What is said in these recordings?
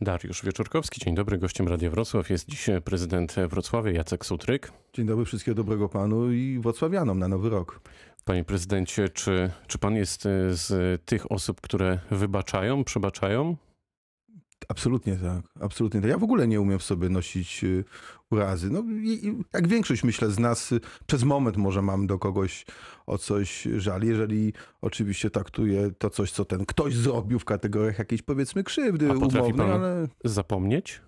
Dariusz Wieczorkowski, dzień dobry. Gościem Radia Wrocław jest dziś prezydent Wrocławia Jacek Sutryk. Dzień dobry, wszystkiego dobrego panu i wrocławianom na nowy rok. Panie prezydencie, czy, czy pan jest z tych osób, które wybaczają, przebaczają? Absolutnie tak, absolutnie tak. Ja w ogóle nie umiem w sobie nosić y, urazy. No, jak większość, myślę, z nas y, przez moment może mam do kogoś o coś żal, jeżeli oczywiście traktuje to coś, co ten ktoś zrobił w kategoriach jakiejś powiedzmy krzywdy umownej, ale... zapomnieć?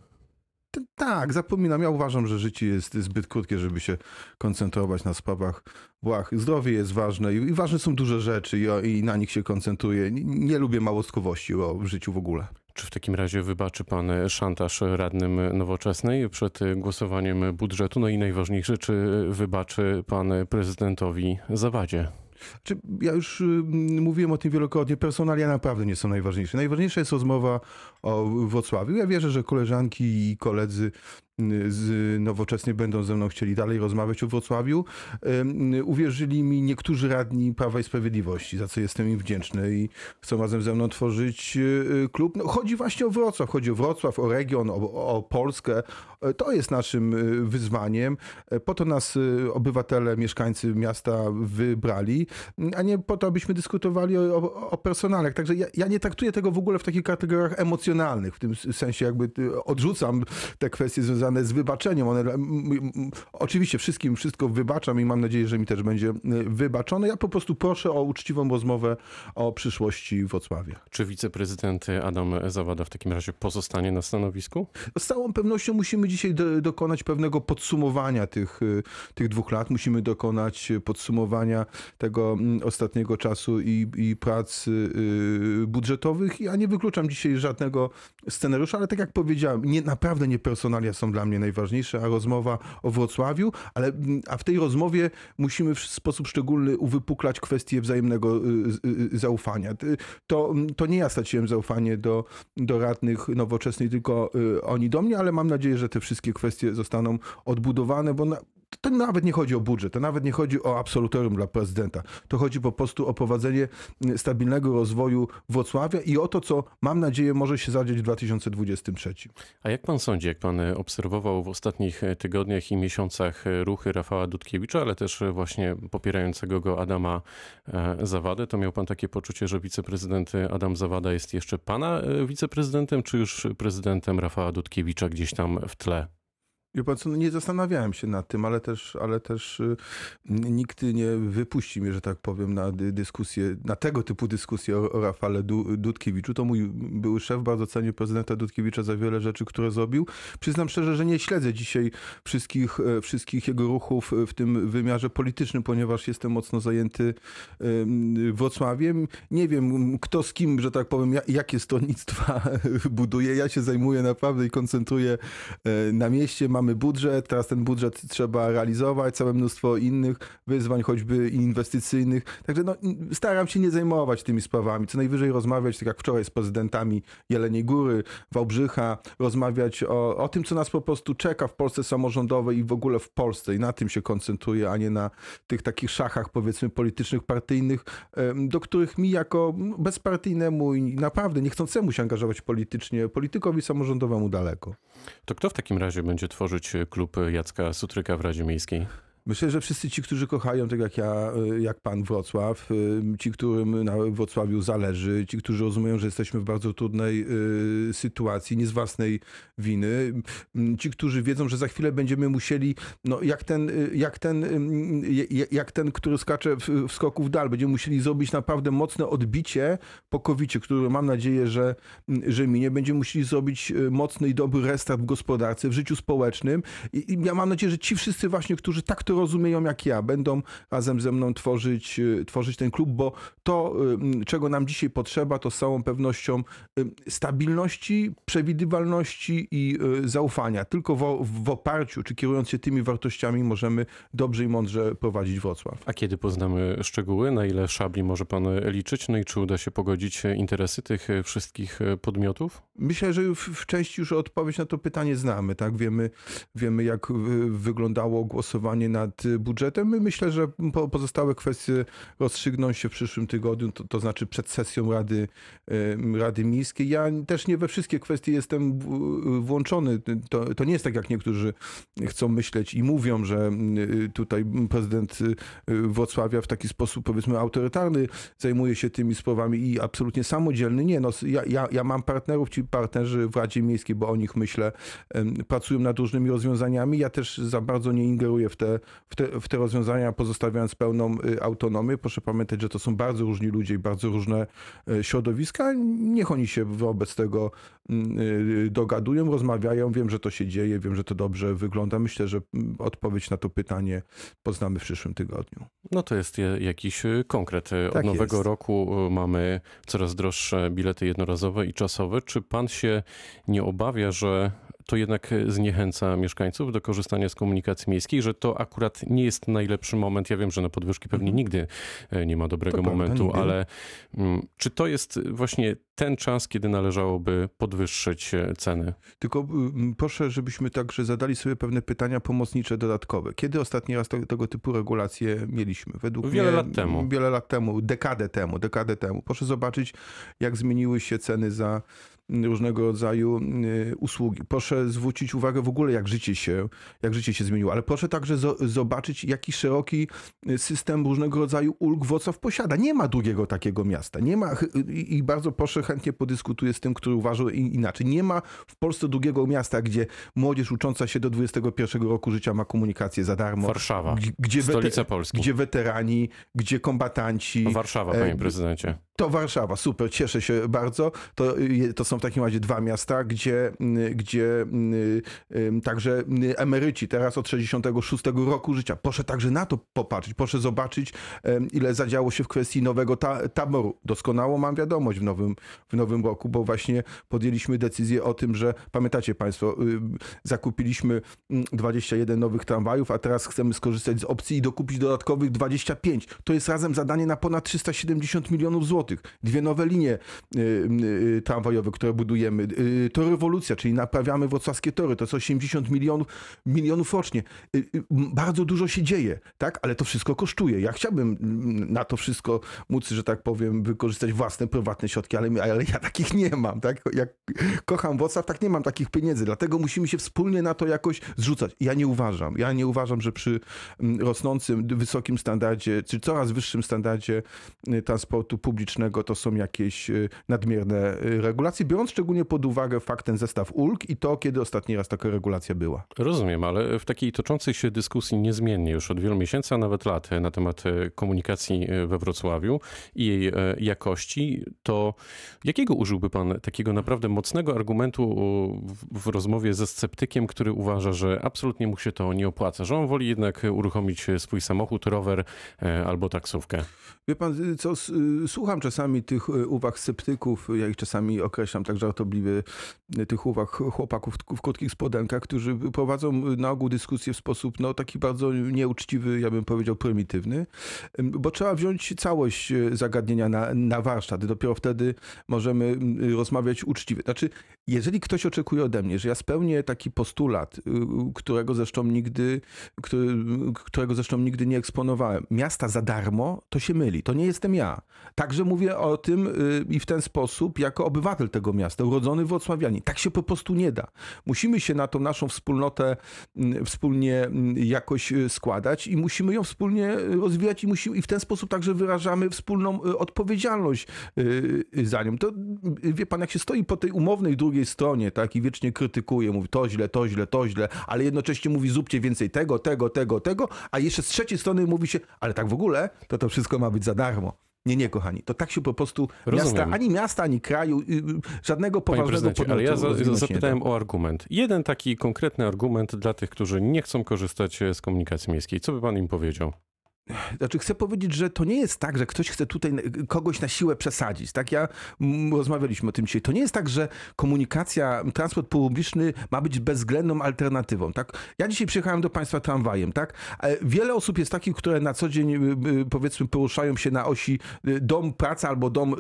Tak, zapominam. Ja uważam, że życie jest zbyt krótkie, żeby się koncentrować na sprawach błah. Zdrowie jest ważne i, i ważne są duże rzeczy i, i na nich się koncentruję. Nie, nie lubię małostkowości o, w życiu w ogóle. Czy w takim razie wybaczy pan szantaż radnym nowoczesnej przed głosowaniem budżetu? No i najważniejsze, czy wybaczy pan prezydentowi zawadzie? Czy ja już y, mówiłem o tym wielokrotnie, personalia naprawdę nie są najważniejsze. Najważniejsza jest rozmowa o Wrocławiu. Ja wierzę, że koleżanki i koledzy z Nowoczesnej będą ze mną chcieli dalej rozmawiać o Wrocławiu. Y, Uwierzyli mi niektórzy radni Prawa i Sprawiedliwości, za co jestem im wdzięczny i chcą razem ze mną tworzyć y, klub. No, chodzi właśnie o Wrocław, chodzi o Wrocław, o region, o, o Polskę. E, To jest naszym y, wyzwaniem. E, Po to nas y, obywatele, mieszkańcy miasta wybrali, a nie po to, abyśmy dyskutowali o, o, o personalach. Także ja, ja nie traktuję tego w ogóle w takich kategoriach emocjonalnych, w tym sensie jakby y, odrzucam te kwestie związane z wybaczeniem. One, oczywiście wszystkim wszystko wybaczam i mam nadzieję, że mi też będzie y, wybaczone. Ja po prostu proszę o uczciwą rozmowę o przyszłości Wrocławia. Czy wiceprezydent Adam Zawada w takim razie pozostanie na stanowisku? Z całą pewnością musimy dzisiaj do, dokonać pewnego podsumowania tych, y, tych dwóch lat. Musimy dokonać podsumowania tego ostatniego czasu i, i prac y, budżetowych. Ja nie wykluczam dzisiaj żadnego scenariusza, ale tak jak powiedziałem, nie, naprawdę nie personalia są dla mnie najważniejsze, a rozmowa o Wrocławiu, ale mm, a w tej rozmowie musimy w sposób szczególny uwypuklać kwestię wzajemnego y, y, y, zaufania. To, to nie ja straciłem zaufanie do, do radnych nowoczesnej, tylko oni do mnie, ale mam nadzieję, że te wszystkie kwestie zostaną odbudowane, bo na, to nawet nie chodzi o budżet, to nawet nie chodzi o absolutorium dla prezydenta. To chodzi po prostu o prowadzenie y, stabilnego rozwoju Wrocławia i o to, co mam nadzieję może się zadzieć w 2023. A jak pan sądzi, jak pan obserwował w ostatnich tygodniach i miesiącach ruchy Rafała Dudkiewicza, ale też właśnie popierającego go Adama e, Zawadę, to miał pan takie poczucie, że wiceprezydent Adam Zawada jest jeszcze pana e, wiceprezydentem, czy już prezydentem Rafała Dudkiewicza gdzieś tam w tle? No nie zastanawiałem się nad tym, ale też, ale też y, nikt nie wypuści mnie, że tak powiem, na dy- dyskusję, na tego typu dyskusję o, o Rafale Du- Dudkiewiczu. To mój były szef, bardzo cenię prezydenta Dudkiewicza za wiele rzeczy, które zrobił. Przyznam szczerze, że nie śledzę dzisiaj wszystkich, e, wszystkich jego ruchów w tym wymiarze politycznym, ponieważ jestem mocno zajęty em, Wrocławiem. Nie wiem, kto z kim, że tak powiem, ja- jakie stronnictwa buduje. Ja się zajmuję naprawdę i koncentruję e, na mieście. Mamy budżet, teraz ten budżet trzeba realizować, całe mnóstwo innych wyzwań, choćby inwestycyjnych. Także no, staram się nie zajmować tymi sprawami. Co najwyżej rozmawiać, tak jak wczoraj z prezydentami Jeleniej Góry, Wałbrzycha, rozmawiać o, o tym, co nas po prostu czeka w Polsce samorządowej i w ogóle w Polsce. I na tym się koncentruję, a nie na tych takich szachach, powiedzmy, politycznych, partyjnych, do których mi jako bezpartyjnemu i naprawdę niechcącemu się angażować politycznie, politykowi samorządowemu daleko. To kto w takim razie będzie tworzyć klub Jacka Sutryka w Radzie Miejskiej? Myślę, że wszyscy ci, którzy kochają, tak jak ja, y, jak pan Wrocław, y, ci, którym na Wrocławiu zależy, ci, którzy rozumieją, że jesteśmy w bardzo trudnej y, sytuacji, nie z własnej winy, ci, którzy wiedzą, że za chwilę będziemy musieli, no jak ten, jak ten, jak ten który skacze w, w skoku w dal, będziemy musieli zrobić naprawdę mocne odbicie po covidzie, które mam nadzieję, że, że minie. Będziemy musieli zrobić mocny i dobry restart w gospodarce, w życiu społecznym i, i ja mam nadzieję, że ci wszyscy właśnie, którzy tak to rozumieją jak ja, będą razem ze mną tworzyć, y, tworzyć ten klub, bo to, y, czego nam dzisiaj potrzeba, to z całą pewnością y, stabilności, przewidywalności i zaufania. Tylko w, w oparciu, czy kierując się tymi wartościami, możemy dobrze i mądrze prowadzić Wrocław. A kiedy poznamy szczegóły, na ile szabli może pan liczyć, no i czy uda się pogodzić interesy tych wszystkich podmiotów? Myślę, że w, w części już odpowiedź na to pytanie znamy, tak? Wiemy, wiemy jak wyglądało głosowanie nad nad budżetem. My myślę, że po- pozostałe kwestie rozstrzygną się w przyszłym tygodniu, to, to znaczy przed sesją Rady, Rady Miejskiej. Ja też nie we wszystkie kwestie jestem włączony. To, to nie jest tak, jak niektórzy chcą myśleć i mówią, że tutaj prezydent y, Wrocławia w taki sposób powiedzmy autorytarny zajmuje się tymi sprawami i absolutnie samodzielny. Nie, no, ja, ja, ja mam partnerów, ci partnerzy w Radzie Miejskiej, bo o nich myślę, pracują nad różnymi rozwiązaniami. Ja też za bardzo nie ingeruję w te, w te, w te rozwiązania, pozostawiając pełną y, autonomię. Proszę pamiętać, że to są bardzo różni ludzie i bardzo różne e, środowiska. Niech oni się wobec tego mm, y, dogadują, rozmawiają. Wiem, że to się dzieje, wiem, że to dobrze wygląda. Myślę, że mm, odpowiedź na to pytanie poznamy w przyszłym tygodniu. No to jest je- jakiś y, konkret. Y, Od Tak nowego jest. roku y, mamy coraz droższe bilety jednorazowe i czasowe. Czy pan się nie obawia, że to jednak y, zniechęca mieszkańców do korzystania z komunikacji miejskiej, że to akurat nie jest najlepszy moment. Ja wiem, że na podwyżki pewnie Mhm. nigdy y, nie ma dobrego To prawda, momentu, nigdy. ale mm, czy to jest właśnie ten czas, kiedy należałoby podwyższyć y, ceny? Tylko mm, proszę, żebyśmy także zadali sobie pewne pytania pomocnicze dodatkowe. Kiedy ostatni raz te, tego typu regulacje mieliśmy? Według Wiele mnie, lat temu. Wiele lat temu, dekadę temu, dekadę temu. Proszę zobaczyć, jak zmieniły się ceny za mm, różnego rodzaju y, usługi. Proszę zwrócić uwagę w ogóle, jak życie się, jak życie się zmieniło, ale proszę także zo- zobaczyć, jaki szeroki y, system różnego rodzaju ulg Wrocław posiada. Nie ma drugiego takiego miasta. Nie ma, i bardzo proszę, chętnie podyskutuję z tym, który uważał inaczej. Nie ma w Polsce drugiego miasta, gdzie młodzież ucząca się do 21 roku życia ma komunikację za darmo. Warszawa, Gdzie, stolica Polski. gdzie weterani, gdzie kombatanci. Warszawa, panie prezydencie. To Warszawa, super, cieszę się bardzo. To, to są w takim razie dwa miasta, gdzie, y, gdzie y, także y, emeryci teraz od 66 roku życia. Proszę także na to popatrzeć, proszę zobaczyć, ile zadziało się w kwestii nowego ta taboru. Doskonało mam wiadomość w nowym, w nowym roku, bo właśnie podjęliśmy decyzję o tym, że pamiętacie Państwo, y, zakupiliśmy mm, 21 nowych tramwajów, a teraz chcemy skorzystać z opcji i dokupić dodatkowych 25. To jest razem zadanie na ponad 370 milionów złotych. Dwie nowe linie y, y, tramwajowe, które budujemy. Y, to rewolucja, czyli naprawiamy wrocławskie tory. To jest 80 milionów, milionów rocznie. Y, y, bardzo dużo się dzieje, tak? Ale to wszystko kosztuje. Ja chciałbym na to wszystko móc, że tak powiem, wykorzystać własne, prywatne środki, ale, ale ja takich nie mam, tak? Jak kocham Wrocław, tak nie mam takich pieniędzy. Dlatego musimy się wspólnie na to jakoś zrzucać. Ja nie uważam. Ja nie uważam, że przy rosnącym, wysokim standardzie, czy coraz wyższym standardzie y, transportu publicznego to są jakieś y, nadmierne y, regulacje, biorąc szczególnie pod uwagę fakt ten zestaw ulg i to, kiedy ostatni raz taka regulacja była. Rozumiem, ale w takiej toczącej się dyskusji niezmiennie już od wielu miesięcy, a nawet lat na temat komunikacji we Wrocławiu i jej jakości, to jakiego użyłby pan takiego naprawdę mocnego argumentu w, rozmowie ze sceptykiem, który uważa, że absolutnie mu się to nie opłaca, że on woli jednak uruchomić swój samochód, rower albo taksówkę? Wie pan, y, co y, słucham czasami tych y, uwag sceptyków, ja ich czasami określam tak żartobliwie, y, tych uwag chłopaków w- krótkich spodenkach, którzy prowadzą na ogół dyskusję w sposób no, taki bardzo nieuczciwy, ja bym powiedział prymitywny, Ym, bo trzeba wziąć całość y, zagadnienia na, na warsztat. Dopiero wtedy możemy y, rozmawiać uczciwie. Znaczy, jeżeli ktoś oczekuje ode mnie, że ja spełnię taki postulat, y, którego zresztą nigdy, którego zresztą nigdy nie eksponowałem, miasta za darmo, to się myli. To nie jestem ja. Także mówię o tym y, i w ten sposób, jako obywatel tego miasta, urodzony wrocławianin. Tak się po prostu nie da. Musimy się na tą naszą wspólnotę mm, wspólnie mm, jakoś y, składać i musimy ją wspólnie y, rozwijać i, musimy, i w ten sposób także wyrażamy wspólną y, odpowiedzialność y, y, za nią. To y, wie pan, jak się stoi po tej umownej drugiej stronie, tak, i wiecznie krytykuje, mówi to źle, to źle, to źle, ale jednocześnie mówi zróbcie więcej tego, tego, tego, tego, a jeszcze z trzeciej strony mówi się, ale tak w ogóle, to to wszystko ma być za darmo. Nie, nie, kochani. To tak się po prostu Rozumiem. miasta, ani miasta, ani kraju, y, y, żadnego poważnego prezydencie, ale ja podmiotu za, zapytałem o argument. Jeden taki konkretny argument dla tych, którzy nie chcą korzystać e, z komunikacji miejskiej. Co by pan im powiedział? Znaczy chcę powiedzieć, że to nie jest tak, że ktoś chce tutaj kogoś na siłę przesadzić. Tak, ja rozmawialiśmy o tym dzisiaj. To nie jest tak, że komunikacja, transport publiczny ma być bezwzględną alternatywą. Tak, ja dzisiaj przyjechałem do państwa tramwajem. Tak, E, wiele osób jest takich, które na co dzień y, y, powiedzmy poruszają się na osi y, dom, praca albo dom,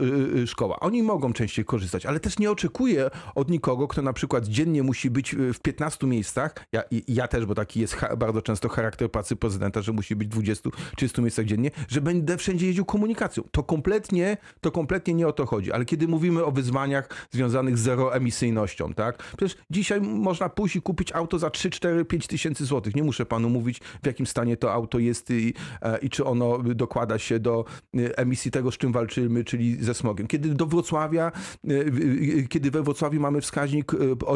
szkoła. Oni mogą częściej korzystać, ale też nie oczekuję od nikogo, kto na przykład dziennie musi być w 15 miejscach. Ja, ja też, bo taki jest bardzo często charakter pracy prezydenta, że musi być 20 30 miejscach dziennie, że będę wszędzie jeździł komunikacją. To kompletnie, to kompletnie nie o to chodzi. Ale kiedy mówimy o wyzwaniach związanych z zeroemisyjnością, tak? Przecież dzisiaj można pójść i kupić auto za 3, 4, 5 tysięcy złotych. Nie muszę panu mówić, w jakim stanie to auto jest i, e, i czy ono dokłada się do e, emisji tego, z czym walczymy, czyli ze smogiem. Kiedy do Wrocławia, e, kiedy we Wrocławiu mamy wskaźnik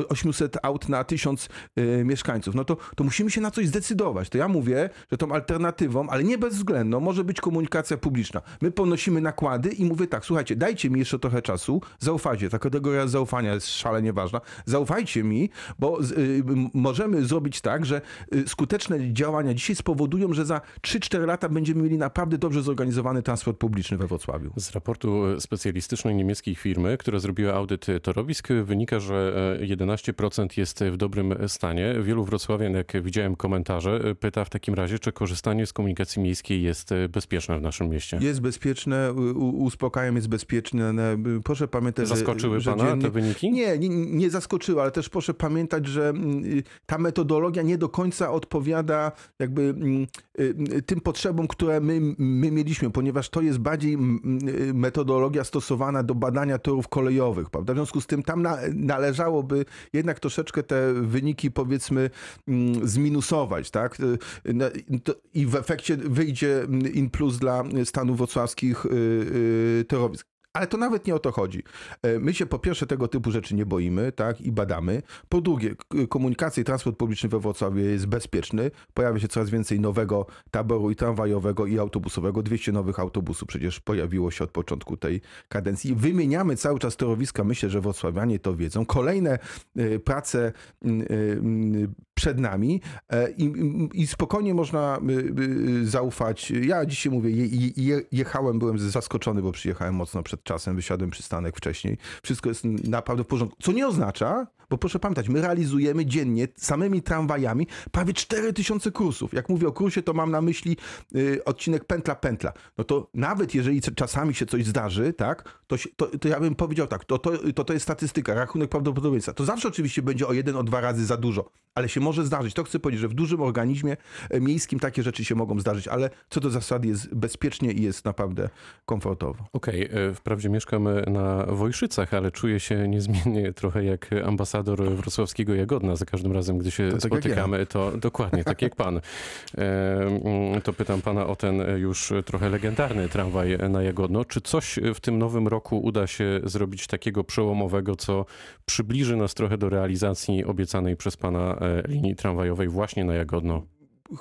800 aut na 1000 mieszkańców, no to, to musimy się na coś zdecydować. To ja mówię, że tą alternatywą, ale nie bez bezwzględną może być komunikacja publiczna. My ponosimy nakłady i mówię tak, słuchajcie, dajcie mi jeszcze trochę czasu, zaufajcie, ta kategoria zaufania jest szalenie ważna, zaufajcie mi, bo y, możemy zrobić tak, że y, skuteczne działania dzisiaj spowodują, że za 3-4 lata będziemy mieli naprawdę dobrze zorganizowany transport publiczny we Wrocławiu. Z raportu specjalistycznej niemieckiej firmy, która zrobiła audyt torowisk, wynika, że 11% e, jest w dobrym stanie. Wielu wrocławian, jak widziałem komentarze, pyta w takim razie, czy korzystanie z komunikacji miejskiej miejskiej jest e, bezpieczne w naszym mieście? Jest bezpieczne, uspokajam, jest bezpieczne. Proszę pamiętać, Zaskoczyły że, pana dziennie... te wyniki? Nie, nie, nie zaskoczyły, ale też proszę pamiętać, że mm, y, ta metodologia nie do końca odpowiada jakby mm, y, y, tym potrzebom, które my, my mieliśmy, ponieważ to jest bardziej metodologia stosowana do badania torów kolejowych, prawda? W związku z tym tam na, należałoby jednak troszeczkę te wyniki powiedzmy mm, zminusować, tak? I w efekcie wyjdzie wyjdzie in plus dla stanów wrocławskich y, y, torowisk. Ale to nawet nie o to chodzi. E, my się po pierwsze tego typu rzeczy nie boimy, tak, i badamy. Po drugie, komunikacja i transport publiczny we Wrocławiu jest bezpieczny. Pojawia się coraz więcej nowego taboru i tramwajowego i autobusowego. 200 nowych autobusów przecież pojawiło się od początku tej kadencji. Wymieniamy cały czas torowiska. Myślę, że wrocławianie to wiedzą. Kolejne e, prace przed nami i, i spokojnie można zaufać. Ja dzisiaj mówię, je, jechałem, byłem zaskoczony, bo przyjechałem mocno przed czasem, wysiadłem przystanek wcześniej. Wszystko jest naprawdę w porządku. Co nie oznacza, bo proszę pamiętać, my realizujemy dziennie samymi tramwajami prawie 4000 kursów. Jak mówię o kursie, to mam na myśli y, odcinek pętla-pętla. No to nawet jeżeli czasami się coś zdarzy, tak, to, to, to ja bym powiedział tak, to, to, to, to jest statystyka, rachunek prawdopodobieństwa. To zawsze oczywiście będzie o jeden, o dwa razy za dużo, ale się może zdarzyć. To chcę powiedzieć, że w dużym organizmie e, miejskim takie rzeczy się mogą zdarzyć, ale co do zasady jest bezpiecznie i jest naprawdę komfortowo. Okej, okay. E, wprawdzie mieszkam na Wojszycach, ale czuję się niezmiennie trochę jak ambasador wrocławskiego Jagodna. Za każdym razem, gdy się to tak spotykamy, ja. to dokładnie tak jak pan. E, to pytam pana o ten już trochę legendarny tramwaj na Jagodno. Czy coś w tym nowym roku uda się zrobić takiego przełomowego, co przybliży nas trochę do realizacji obiecanej przez pana e, linii tramwajowej właśnie na Jagodno?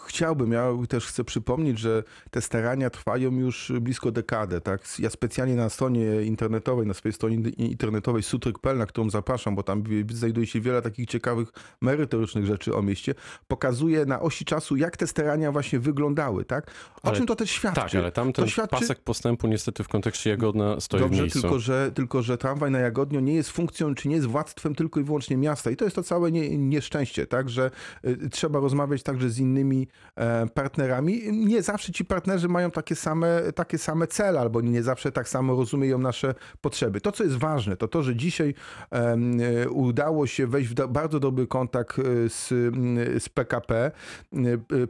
Chciałbym, ja też chcę przypomnieć, że te starania trwają już blisko dekadę. Tak? Ja specjalnie na stronie internetowej, na swojej stronie internetowej sutryk.pl, na którą zapraszam, bo tam znajduje się wiele takich ciekawych, merytorycznych rzeczy o mieście, pokazuję na osi czasu, jak te starania właśnie wyglądały. Tak? O ale, czym to też świadczy? Tak, ale tam ten świadczy... pasek postępu niestety w kontekście Jagodna stoi Dobrze, w miejscu. Tylko że, tylko, że tramwaj na Jagodnio nie jest funkcją, czy nie jest władztwem tylko i wyłącznie miasta. I to jest to całe nie, nieszczęście, tak? że y, trzeba rozmawiać także z innymi E, partnerami. Nie zawsze ci partnerzy mają takie same, takie same cele, albo nie zawsze tak samo rozumieją nasze potrzeby. To, co jest ważne, to to, że dzisiaj e, udało się wejść w bardzo dobry kontakt e, z, z PKP,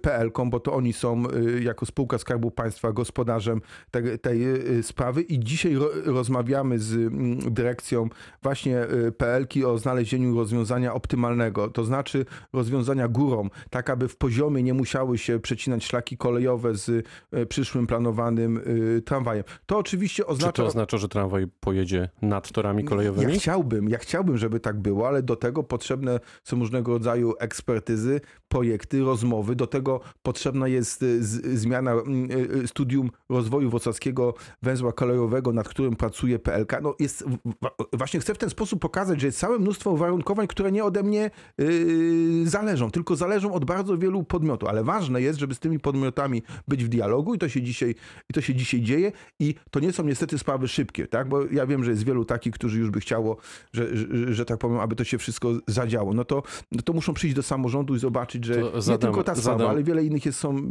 PLK, bo to oni są jako spółka Skarbu Państwa gospodarzem tej, tej sprawy i dzisiaj ro, rozmawiamy z dyrekcją właśnie PLK o znalezieniu rozwiązania optymalnego, to znaczy rozwiązania górą, tak aby w poziomie nie musiały się przecinać szlaki kolejowe z e, przyszłym planowanym e, tramwajem. To oczywiście oznacza... Czy to oznacza, że tramwaj pojedzie nad torami kolejowymi? Ja chciałbym, ja chciałbym, żeby tak było, ale do tego potrzebne są różnego rodzaju ekspertyzy, projekty, rozmowy. Do tego potrzebna jest e, zmiana studium rozwoju wrocławskiego węzła kolejowego, nad którym pracuje PLK. No jest, właśnie chcę w ten sposób pokazać, że jest całe mnóstwo uwarunkowań, które nie ode mnie zależą, tylko zależą od bardzo wielu podmiotów. Podmiotu, ale ważne jest, żeby z tymi podmiotami być w dialogu i to się dzisiaj, i to się dzisiaj dzieje i to nie są niestety sprawy szybkie, tak? Bo ja wiem, że jest wielu takich, którzy już by chciało, że, że, że tak powiem, aby to się wszystko zadziało. No to, no to muszą przyjść do samorządu i zobaczyć, że nie tylko ta sprawa, zadam- ale wiele innych jest są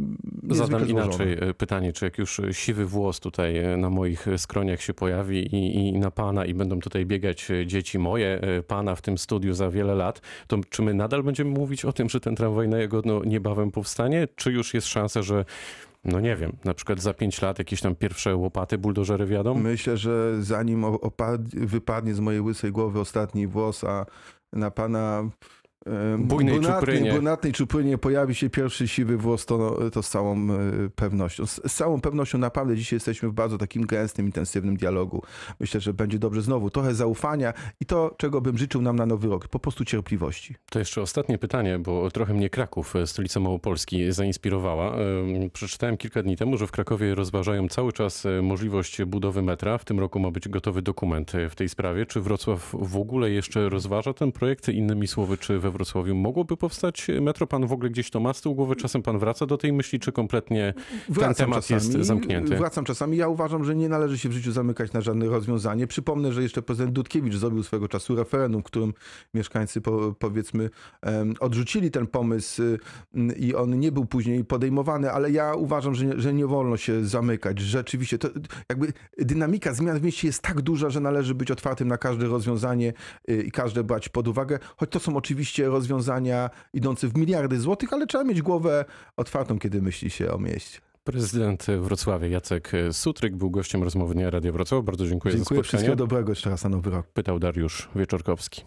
Zadam inaczej e, pytanie, czy jak już siwy włos tutaj e, na moich e, skroniach się pojawi i, i na pana i będą tutaj biegać dzieci moje, pana w tym studiu za wiele lat, to czy my nadal będziemy mówić o tym, że ten tramwaj na Jagodno niebawem powstanie, czy już jest szansa, że no nie wiem, na przykład za pięć lat jakieś tam pierwsze łopaty, buldożery wjadą? Myślę, że zanim wypadnie z mojej łysej głowy ostatni włos, a na pana Bujnej brunatnej, czuprynie. brunatnej czuprynie pojawi się pierwszy siwy włos, to, to z całą e, pewnością. Z, z całą pewnością naprawdę dzisiaj jesteśmy w bardzo takim gęstym, intensywnym dialogu. Myślę, że będzie dobrze znowu. Trochę zaufania i to, czego bym życzył nam na nowy rok, po prostu cierpliwości. To jeszcze ostatnie pytanie, bo trochę mnie Kraków, e, stolica Małopolski, zainspirowała. Przeczytałem kilka dni temu, że w Krakowie rozważają cały czas e, możliwość budowy metra. W tym roku ma być gotowy dokument w tej sprawie. Czy Wrocław w ogóle jeszcze rozważa ten projekt? Innymi słowy, czy we Wrocławiu mogłoby powstać metro? Pan w ogóle gdzieś to ma z tyłu głowy? Czasem pan wraca do tej myśli, czy kompletnie ten temat jest zamknięty? Wracam czasami. Ja uważam, że nie należy się w życiu zamykać na żadne rozwiązanie. Przypomnę, że jeszcze prezydent Dudkiewicz zrobił swego czasu referendum, w którym mieszkańcy po, powiedzmy odrzucili ten pomysł y, i on nie był później podejmowany, ale ja uważam, że nie, że nie wolno się zamykać. Rzeczywiście, to jakby dynamika zmian w mieście jest tak duża, że należy być otwartym na każde rozwiązanie y, i każde brać pod uwagę, choć to są oczywiście rozwiązania idące w miliardy złotych, ale trzeba mieć głowę otwartą, kiedy myśli się o mieście. Prezydent Wrocławia Jacek Sutryk był gościem rozmowy Radio Wrocław. Bardzo dziękuję, Dziękuję, za spotkanie. wszystkiego dobrego jeszcze raz na nowy rok. Pytał Dariusz Wieczorkowski.